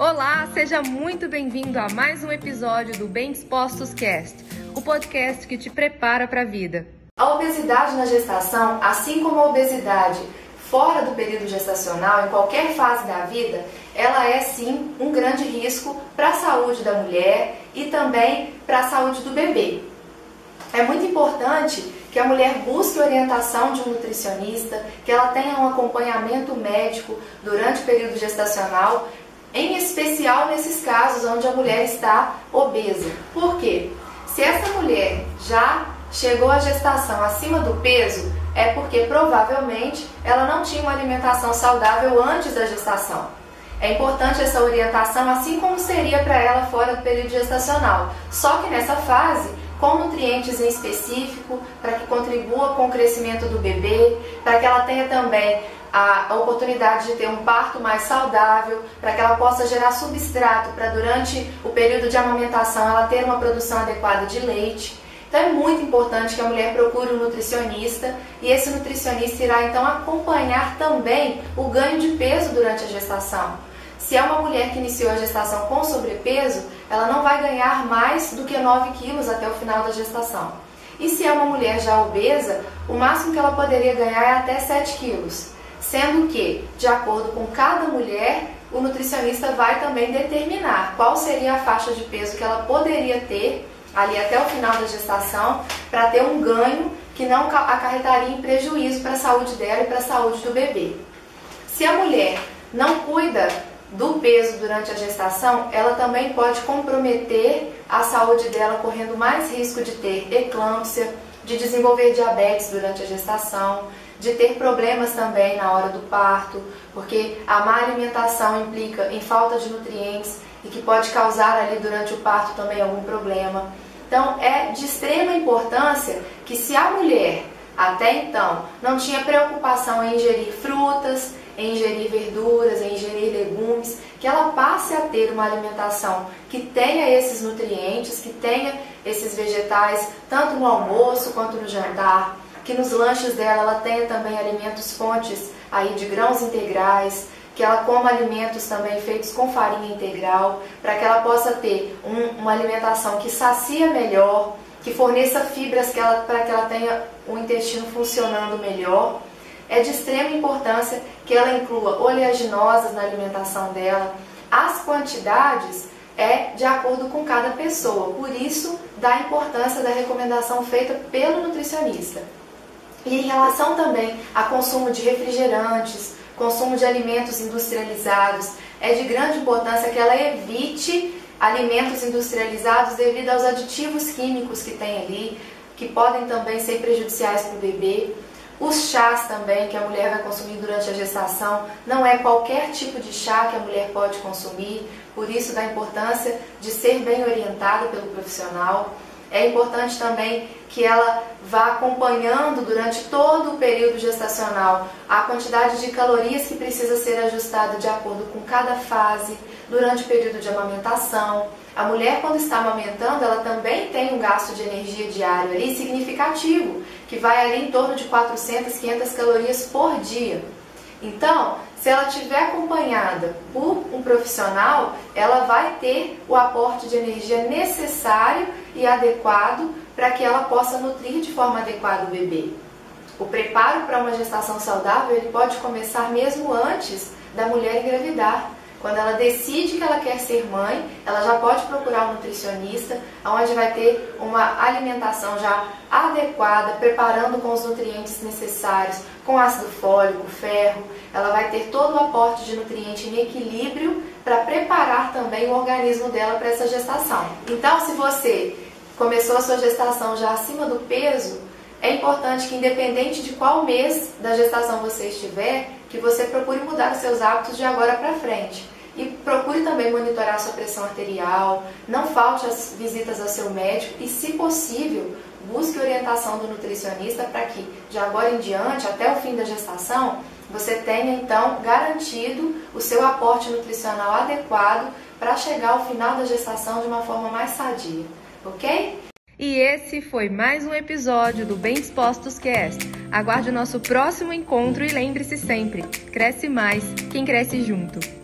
Olá, seja muito bem-vindo a mais um episódio do Bem Dispostos Cast, o podcast que te prepara para a vida. A obesidade na gestação, assim como a obesidade fora do período gestacional, em qualquer fase da vida, ela é sim um grande risco para a saúde da mulher e também para a saúde do bebê. É muito importante que a mulher busque orientação de um nutricionista, que ela tenha um acompanhamento médico durante o período gestacional, em especial nesses casos onde a mulher está obesa. Por quê? Se essa mulher já chegou à gestação acima do peso, é porque provavelmente ela não tinha uma alimentação saudável antes da gestação. É importante essa orientação, assim como seria para ela fora do período gestacional. Só que nessa fase, com nutrientes em específico, para que contribua com o crescimento do bebê, para que ela tenha também a oportunidade de ter um parto mais saudável, para que ela possa gerar substrato para durante o período de amamentação ela ter uma produção adequada de leite. Então é muito importante que a mulher procure um nutricionista e esse nutricionista irá então acompanhar também o ganho de peso durante a gestação. Se é uma mulher que iniciou a gestação com sobrepeso, ela não vai ganhar mais do que 9 quilos até o final da gestação. E se é uma mulher já obesa, o máximo que ela poderia ganhar é até 7 quilos. Sendo que, de acordo com cada mulher, o nutricionista vai também determinar qual seria a faixa de peso que ela poderia ter ali até o final da gestação para ter um ganho que não acarretaria em prejuízo para a saúde dela e para a saúde do bebê. Se a mulher não cuida do peso durante a gestação, ela também pode comprometer a saúde dela, correndo mais risco de ter eclâmpsia, de desenvolver diabetes durante a gestação, de ter problemas também na hora do parto, porque a má alimentação implica em falta de nutrientes e que pode causar ali durante o parto também algum problema. Então, é de extrema importância que se a mulher até então não tinha preocupação em ingerir frutas, em ingerir verduras, em ingerir legumes, que ela passe a ter uma alimentação que tenha esses nutrientes, que tenha esses vegetais, tanto no almoço quanto no jantar, que nos lanches dela ela tenha também alimentos fontes aí de grãos integrais, que ela coma alimentos também feitos com farinha integral, para que ela possa ter um, uma alimentação que sacia melhor, que forneça fibras para que ela tenha o intestino funcionando melhor é de extrema importância que ela inclua oleaginosas na alimentação dela. As quantidades é de acordo com cada pessoa, por isso da importância da recomendação feita pelo nutricionista. E em relação também a consumo de refrigerantes, consumo de alimentos industrializados, é de grande importância que ela evite alimentos industrializados devido aos aditivos químicos que tem ali, que podem também ser prejudiciais para o bebê. Os chás também que a mulher vai consumir durante a gestação, não é qualquer tipo de chá que a mulher pode consumir, por isso da importância de ser bem orientada pelo profissional. É importante também que ela vá acompanhando durante todo o período gestacional a quantidade de calorias que precisa ser ajustada de acordo com cada fase, durante o período de amamentação. A mulher, quando está amamentando, ela também tem um gasto de energia diário ali significativo, que vai ali em torno de 400, 500 calorias por dia. Então, se ela estiver acompanhada por um profissional, ela vai ter o aporte de energia necessário e adequado para que ela possa nutrir de forma adequada o bebê. O preparo para uma gestação saudável ele pode começar mesmo antes da mulher engravidar. Quando ela decide que ela quer ser mãe, ela já pode procurar um nutricionista, onde vai ter uma alimentação já adequada, preparando com os nutrientes necessários, com ácido fólico, ferro. Ela vai ter todo o aporte de nutriente em equilíbrio para preparar também o organismo dela para essa gestação. Então, se você começou a sua gestação já acima do peso, é importante que, independente de qual mês da gestação você estiver, que você procure mudar os seus hábitos de agora para frente. E procure também monitorar sua pressão arterial, não falte as visitas ao seu médico e, se possível, busque orientação do nutricionista para que, de agora em diante, até o fim da gestação, você tenha então garantido o seu aporte nutricional adequado para chegar ao final da gestação de uma forma mais sadia, ok? E esse foi mais um episódio do Bem Dispostos Cast. Aguarde o nosso próximo encontro e lembre-se sempre: cresce mais quem cresce junto.